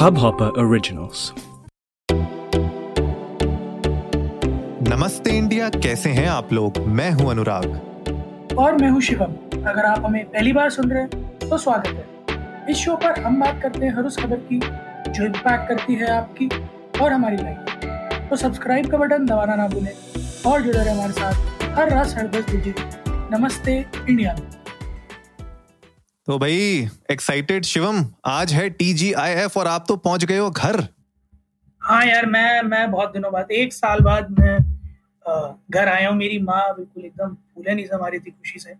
Hubhopper Originals. नमस्ते India कैसे हैं आप लोग? मैं हूँ अनुराग। और मैं हूँ शिवम। अगर आप हमें पहली बार सुन रहे हैं तो स्वागत है। इस शो पर हम बात करते हैं हर उस खबर की जो इम्पैक्ट करती है आपकी और हमारी लाइफ तो सब्सक्राइब का बटन दबाना ना भूलें और जुड़े रहे हमारे साथ हर रात साढ़े दस बजे। नमस्ते इंडिया। में तो भाई एक्साइटेड शिवम आज है टीजीआईएफ और आप तो पहुँच गए हो घर। हाँ यार मैं मैं बहुत दिनों बाद एक साल बाद मैं घर आया हूँ। मेरी माँ बिल्कुल एकदम फूले नहीं समा रही थी खुशी से।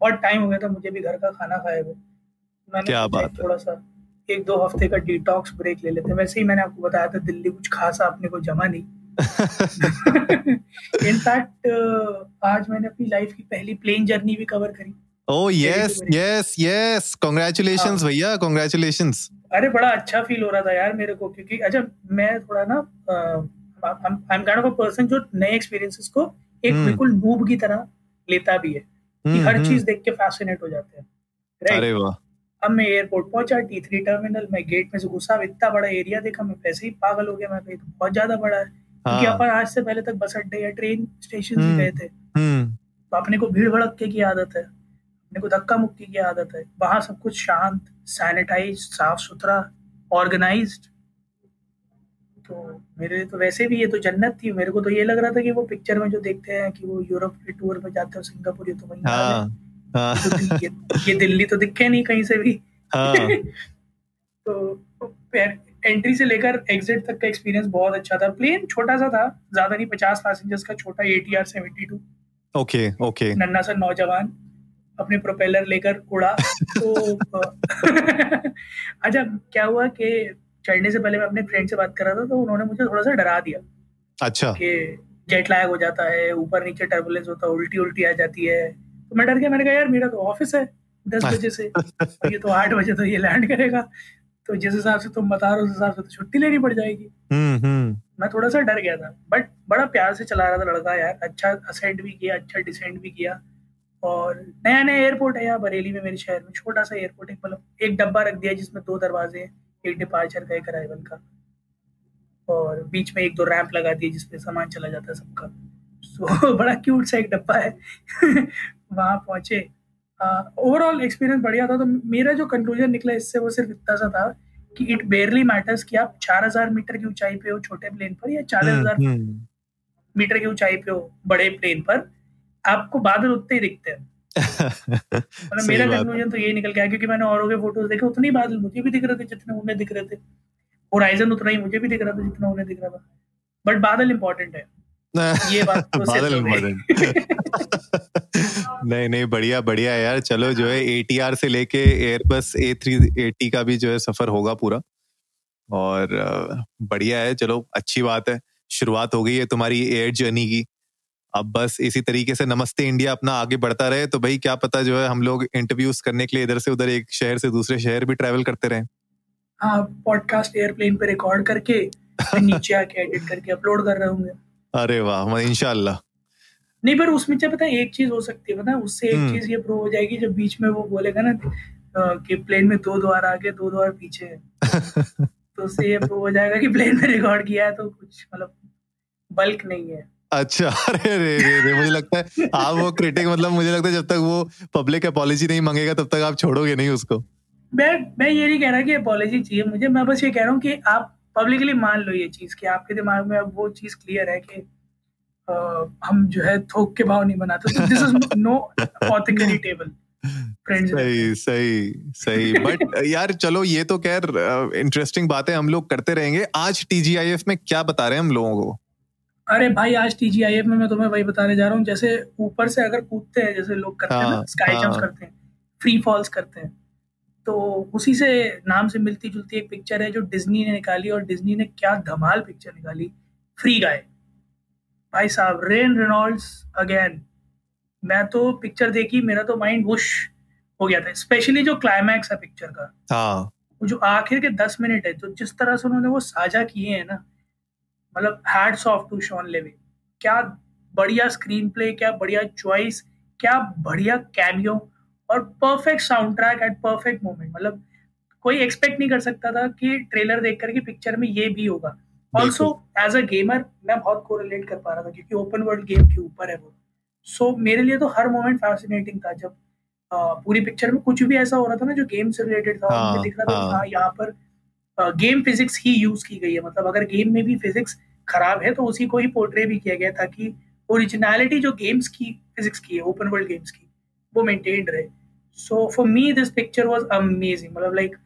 बहुत टाइम हो गया था मुझे भी घर का खाना खाए हुए मैंने क्या बात थोड़ा सा एक दो हफ़्ते का डिटॉक्स ब्रेक ले लेते हैं। वैसे ही मैंने आपको बताया था दिल्ली कुछ खासा अपने को जमा नहीं। इनफैक्ट आज मैंने अपनी लाइफ की पहली प्लेन जर्नी भी कवर करी। Oh yes yes yes congratulations. भैया कांग्रेचुलेशंस अरे बड़ा अच्छा फील हो रहा था यार मेरे को क्योंकि अच्छा मैं थोड़ा ना I am kind of a person जो नए एक्सपीरियंसेस को एक हम्म। बिल्कुल नूब की तरह लेता भी है कि हर चीज़ देख के फैसिनेट हो जाते हैं अरे वाह। अब मैं एयरपोर्ट पहुँचा टी थ्री टर्मिनल मैं गेट में से घुसा इतना बड़ा एरिया देखा मैं पैसे ही पागल हो गया मैं तो बहुत ज़्यादा बड़ा है क्योंकि हाँ। अपन आज से पहले तक बस अड्डे या ट्रेन स्टेशन हम्म। गए थे। हम्म। तो अपने को भीड़ भड़के की आदत है। अपने को धक्का मुक्की की आदत है। वहाँ सब कुछ शांत सैनिटाइज साफ़ सुथरा ऑर्गेनाइज तो मेरे लिए तो वैसे भी ये तो जन्नत थी। मेरे को तो ये लग रहा था कि वो पिक्चर में जो देखते हैं कि वो यूरोप के टूर में जाते हैं सिंगापुर ये तो वहीं है। हाँ। तो ये, ये दिल्ली तो दिखे नहीं कहीं से भी। हाँ। तो एंट्री से लेकर एग्जिट तक का एक्सपीरियंस बहुत अच्छा था। प्लेन छोटा सा था ज़्यादा नहीं पचास पैसेंजर्स का छोटा A T R seventy two okay okay नन्ना सा नौजवान। अपने प्रोपेलर लेकर उड़ा तो अच्छा क्या हुआ कि चढ़ने से पहले मैं अपने फ्रेंड से बात कर रहा था तो उन्होंने मुझे थोड़ा सा डरा दिया। अच्छा। कि जेट लैग हो जाता है ऊपर नीचे टर्बुलेंस होता है उल्टी उल्टी आ जाती है। तो मैं डर गया मैंने कहा यार मेरा तो ऑफ़िस है दस बजे से और ये तो आठ बजे तो ये लैंड करेगा। तो जिस हिसाब से तुम बता रहे हो उस हिसाब से तो छुट्टी लेनी पड़ जाएगी। हम्म हम्म। मैं थोड़ा सा डर गया था बट बड़ा प्यार से चला रहा था लड़का यार। अच्छा असेंड भी किया अच्छा डिसेंड भी किया। और नया नया एयरपोर्ट है यहाँ बरेली में मेरे शहर में। छोटा सा एयरपोर्ट एक मतलब एक डब्बा रख दिया जिसमें दो दरवाजे हैं एक डिपार्चर का एक अराइवल का। और बीच में एक दो रैंप लगा दिए जिसपे सामान चला जाता है सबका। सो बड़ा क्यूट सा एक डब्बा है। वहाँ पहुँचे। ओवरऑल एक्सपीरियंस बढ़िया था। तो मेरा जो कंक्लूजन निकला इससे वो सिर्फ़ इतना सा था कि इट बेयरली मैटर्स कि आप 4000 मीटर की ऊंचाई पे हो छोटे प्लेन पर या चालीस हज़ार हम्म, हम्म। मीटर की ऊंचाई पे हो बड़े प्लेन पर। आपको बादल उतने ही दिखते हैं। मतलब मेरा कंक्लूजन तो यही निकल गया क्योंकि मैंने औरों के फ़ोटोज़ देखे उतने ही बादल मुझे भी दिख रहे थे जितने उन्हें दिख रहे थे। होराइजन उतना ही मुझे भी दिख रहा था जितना उन्हें दिख रहा था। बट बादल इंपॉर्टेंट है। ये बात तो बादल नहीं नहीं बढ़िया बढ़िया यार। चलो जो है एटीआर से लेके एयरबस ए थ्री एटी का भी जो है सफ़र होगा पूरा। और बढ़िया है। चलो अच्छी बात है। शुरुआत हो गई है तुम्हारी एयर जर्नी की। अब बस इसी तरीके से नमस्ते इंडिया अपना आगे बढ़ता रहे तो भाई क्या पता जो है हम लोग इंटरव्यूज़ करने के लिए इधर से उधर एक शहर से दूसरे शहर भी ट्रैवल करते रहे। हाँ पॉडकास्ट एयरप्लेन पे रिकॉर्ड करके नीचे आके एडिट करके अपलोड कर रहे होंगे अरे वाह इंशाल्लाह। नहीं पर उसमें क्या पता एक चीज़ हो सकती है पता उससे एक हम्म। चीज़ ये प्रूव हो जाएगी जब बीच में वो बोलेगा ना कि प्लेन में दो द्वार आगे दो द्वार पीछे। तो उससे ये प्रूव हो जाएगा कि प्लेन में रिकॉर्ड किया है तो कुछ मतलब बल्क नहीं है। अच्छा अरे रे रे रे मुझे लगता है आप वो क्रिटिक मतलब मुझे लगता है जब तक वो पब्लिक अपॉलॉजी नहीं मांगेगा तब तक आप छोड़ोगे नहीं उसको। मैं मैं ये नहीं कह रहा कि अपोलॉजी चाहिए मुझे मैं बस ये कह रहा हूँ कि आप पब्लिकली मान लो ये चीज़ कि आपके दिमाग में अब वो चीज़ क्लियर है कि अ, हम जो है थोक के भाव नहीं बनाते this is no authentically table सही सही सही बट यार चलो ये तो खैर इंटरेस्टिंग बातें हम लोग करते रहेंगे। आज टीजीआईएफ में क्या बता रहे हैं हम लोगों को? अरे भाई आज टीजीआईएफ में मैं तुम्हें वही बताने जा रहा हूँ जैसे ऊपर से अगर कूदते हैं जैसे लोग करते हैं ना हाँ, स्काई जंप्स हाँ। करते हैं फ्री फॉल्स करते हैं तो उसी से नाम से मिलती जुलती एक पिक्चर है जो डिज्नी ने निकाली और डिज्नी ने क्या धमाल पिक्चर निकाली। फ्री गाय भाई साहब रेन रेनॉल्ड्स अगेन मैं तो पिक्चर देखी मेरा तो माइंड वुश हो गया था स्पेशली जो क्लाइमैक्स है पिक्चर का। हाँ। वो जो आखिर के दस मिनट है तो जिस तरह से उन्होंने वो साझा किए हैं ना मतलब हैट्स ऑफ़ टू शॉन लेवे क्या बढ़िया स्क्रीन प्ले क्या बढ़िया चॉइस क्या बढ़िया कैमियो और perfect soundtrack at perfect moment मतलब कोई एक्सपेक्ट नहीं कर सकता था कि ट्रेलर देख करके पिक्चर में ये भी होगा। ऑल्सो एज अ गेमर मैं बहुत कोरिलेट कर पा रहा था क्योंकि ओपन वर्ल्ड गेम के ऊपर है वो। सो so, मेरे लिए तो हर मोमेंट फैसिनेटिंग था जब पूरी पिक्चर में कुछ भी ऐसा हो रहा था ना जो गेम से रिलेटेड था हाँ, दिख रहा था हाँ, हाँ यहाँ पर गेम फिजिक्स ही यूज़ की गई है। मतलब अगर गेम में भी फिजिक्स खराब है तो उसी को ही पोर्ट्रे भी किया गया ताकि ओरिजिनलिटी जो गेम्स की फिजिक्स की है ओपन वर्ल्ड गेम्स की, वो मेंटेन रहे। So for me this picture was amazing मतलब लाइक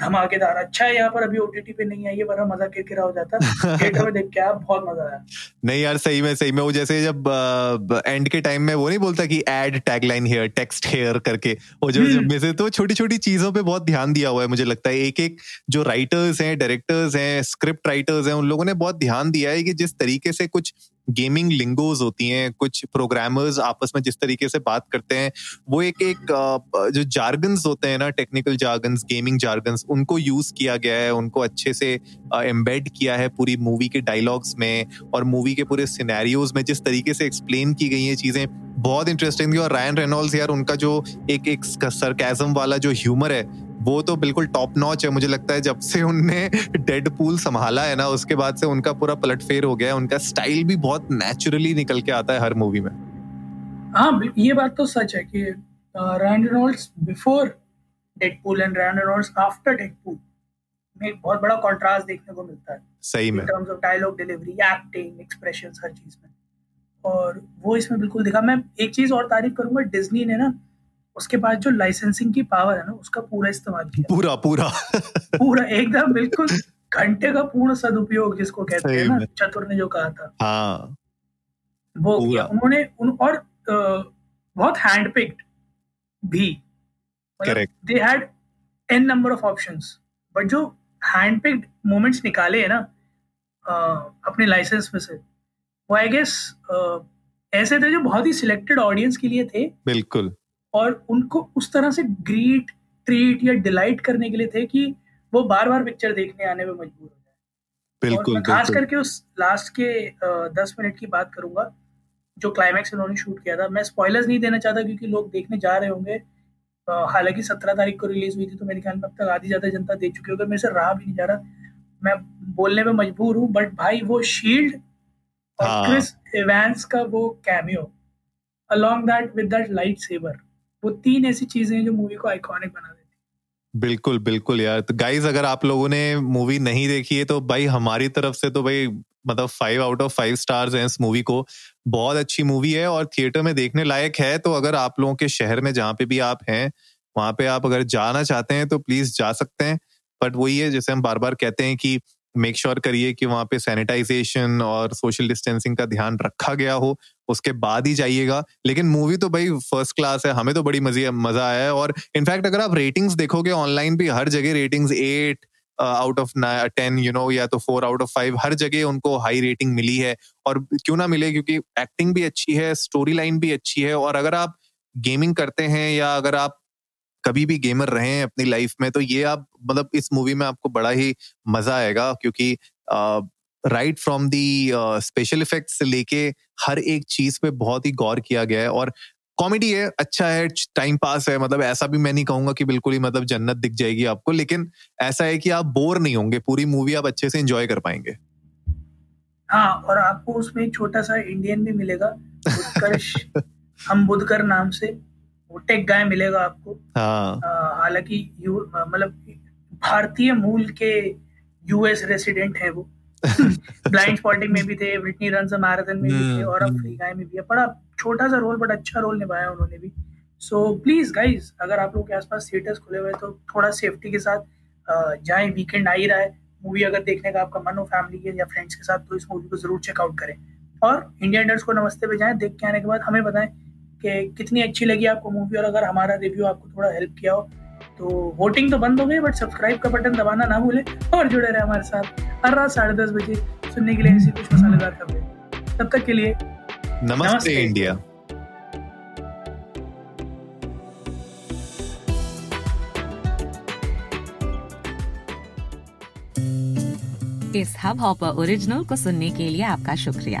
धमाकेदार अच्छा है यहाँ पर अभी ओटीटी पे नहीं आई है वरना मज़ा किरकिरा हो जाता। थिएटर में देख के आप बहुत मज़ा आया। नहीं यार सही में सही में वो जैसे जब एंड के टाइम में वो नहीं बोलता कि ad tagline here text here करके वो जो में से तो छोटी छोटी चीज़ों पे बहुत ध्यान दिया हुआ है मुझे लगता है। एक एक जो राइटर्स हैं डायरेक्टर्स हैं स्क्रिप्ट राइटर्स हैं उन लोगों ने बहुत ध्यान दिया है कि जिस तरीके से कुछ गेमिंग लिंगोज होती हैं, कुछ प्रोग्रामर्स आपस में जिस तरीके से बात करते हैं, वो एक एक जो जार्गन्स होते हैं ना टेक्निकल जार्गन्स गेमिंग जार्गन्स उनको यूज़ किया गया है, उनको अच्छे से एम्बेड किया है पूरी मूवी के डायलॉग्स में और मूवी के पूरे सिनेरियोज में जिस तरीके से एक्सप्लेन की गई हैं चीज़ें, बहुत इंटरेस्टिंग थी। और रैन रेनॉल्ड्स यार, उनका जो एक एक सरकैजम वाला जो ह्यूमर है वो तो बिल्कुल टॉप नॉच है। मुझे लगता है जब से उनने डेड पूल संभाला है ना उसके बाद से उनका पूरा पलट फेर हो गया उनका स्टाइल भी बहुत नेचुरली निकल के आता है हर मूवी में। हाँ ये बात तो सच है कि Ryan Reynolds before Deadpool and Ryan Reynolds after Deadpool में एक बहुत बड़ा कंट्रास्ट देखने को मिलता है। सही में। Terms of dialogue delivery acting expressions हर चीज़ में। और वो इसमें बिल्कुल दिखा। मैं एक चीज़ और तारीफ़ करूँगा डिज्नी ने ना उसके बाद जो लाइसेंसिंग की पावर है ना उसका पूरा इस्तेमाल किया। पूरा पूरा। पूरा एकदम बिल्कुल घंटे का पूर्ण सदुपयोग जिसको कहते हैं ना चतुर ने जो कहा था। हाँ। वो किया। उन्होंने उन और आ, बहुत हैंड पिक्ड भी they had an number of options but जो हैंड पिक्ड मोमेंट्स निकाले है ना अपने लाइसेंस में से वो आई गेस ऐसे थे जो बहुत ही सिलेक्टेड ऑडियंस के लिए थे। बिल्कुल। और उनको उस तरह से ग्रीट ट्रीट या डिलाइट करने के लिए थे कि वो बार बार पिक्चर देखने आने में मजबूर हो जाए। बिल्कुल खास करके उस लास्ट के दस मिनट की बात करूँगा जो क्लाइमैक्स उन्होंने शूट किया था। मैं स्पॉयलर्स नहीं देना चाहता क्योंकि लोग देखने जा रहे होंगे। हालाँकि सत्रह तारीख को रिलीज़ हुई थी तो मेरे ख्याल में अब तक आधी ज़्यादा जनता देख चुकी होगी। मेरे से रहा भी नहीं जा रहा। मैं बोलने में मजबूर हूँ बट भाई वो शील्ड और हाँ. क्रिस इवेंस का वो cameo along that with that light sabre वो तीन ऐसी चीज़ें हैं जो मूवी को आइकॉनिक बना देती बिल्कुल बिल्कुल यार। तो गाइज़ अगर आप लोगों ने मूवी नहीं देखी है तो भाई हमारी तरफ़ से तो भाई मतलब five out of five stars हैं इस मूवी को। बहुत अच्छी मूवी है और थिएटर में देखने लायक है। तो अगर आप लोगों के शहर में, जहाँ पे भी आप हैं, वहाँ पे आप अगर जाना चाहते हैं तो प्लीज़ जा सकते हैं। बट वही है, जैसे हम बार बार कहते हैं कि मेक श्योर करिए कि वहाँ पे सैनिटाइजेशन और सोशल डिस्टेंसिंग का ध्यान रखा गया हो। उसके बाद ही जाइएगा। लेकिन मूवी तो भाई फ़र्स्ट क्लास है, हमें तो बड़ी मज़े, मज़ा आया है। और इनफैक्ट अगर आप रेटिंग्स देखोगे ऑनलाइन भी, हर जगह ratings eight out of ten you know या तो फोर आउट ऑफ़ फाइव हर जगह उनको हाई रेटिंग मिली है। और क्यों ना मिले? क्योंकि एक्टिंग भी अच्छी है स्टोरी लाइन भी अच्छी है। और अगर आप गेमिंग करते हैं या अगर आप कभी भी गेमर रहे हैं अपनी लाइफ में तो ये आप मतलब इस मूवी में आपको बड़ा ही मज़ा आएगा। क्योंकि right from the special effect से लेके हर एक चीज़ पे बहुत ही गौर किया गया है और कॉमेडी है अच्छा है टाइम पास है मतलब ऐसा भी मैं नहीं कहूँगा कि बिल्कुल ही मतलब जन्नत दिख जाएगी आपको लेकिन ऐसा है कि आप बोर नहीं होंगे पूरी मूवी आप अच्छे से एंजॉय कर पाएँगे। हाँ और आपको उसमें एक छोटा सा इंडियन भी मिलेगा उत्कर्ष हम बुधकर नाम से वो टेक गाय मिलेगा आपको। हाँ। हालाँकि मतलब भारतीय मूल के यूएस रेसिडेंट है वो। ब्लाइंड स्पॉटिंग में भी थे ब्रिटनी रन मैराथन में भी थे और अब फ्री गाय में भी है। बड़ा छोटा सा रोल बट अच्छा रोल निभाया उन्होंने भी। सो प्लीज़ गाइज़ अगर आप लोग के आसपास थिएटर्स खुले हुए तो थोड़ा सेफ्टी के साथ जाए। वीकेंड आ ही रहा है। मूवी अगर देखने का आपका मन हो फैमिली के या फ्रेंड्स के साथ तो इस मूवी को ज़रूर चेकआउट करें। और इंडियन इंडर्स को नमस्ते पे जाएँ। देख के आने के बाद हमें बताएँ कि कितनी अच्छी लगी आपको मूवी और अगर हमारा रिव्यू आपको थोड़ा हेल्प किया हो तो वोटिंग तो बंद हो गई बट सब्सक्राइब का बटन दबाना ना भूले और जुड़े रहे हमारे साथ हर रात साढ़े दस बजे सुनने के लिए ऐसी कुछ मसालेदार खबरें। तब तक के लिए नमस्ते, नमस्ते। इंडिया। इस हब हॉपर ओरिजिनल को सुनने के लिए आपका शुक्रिया।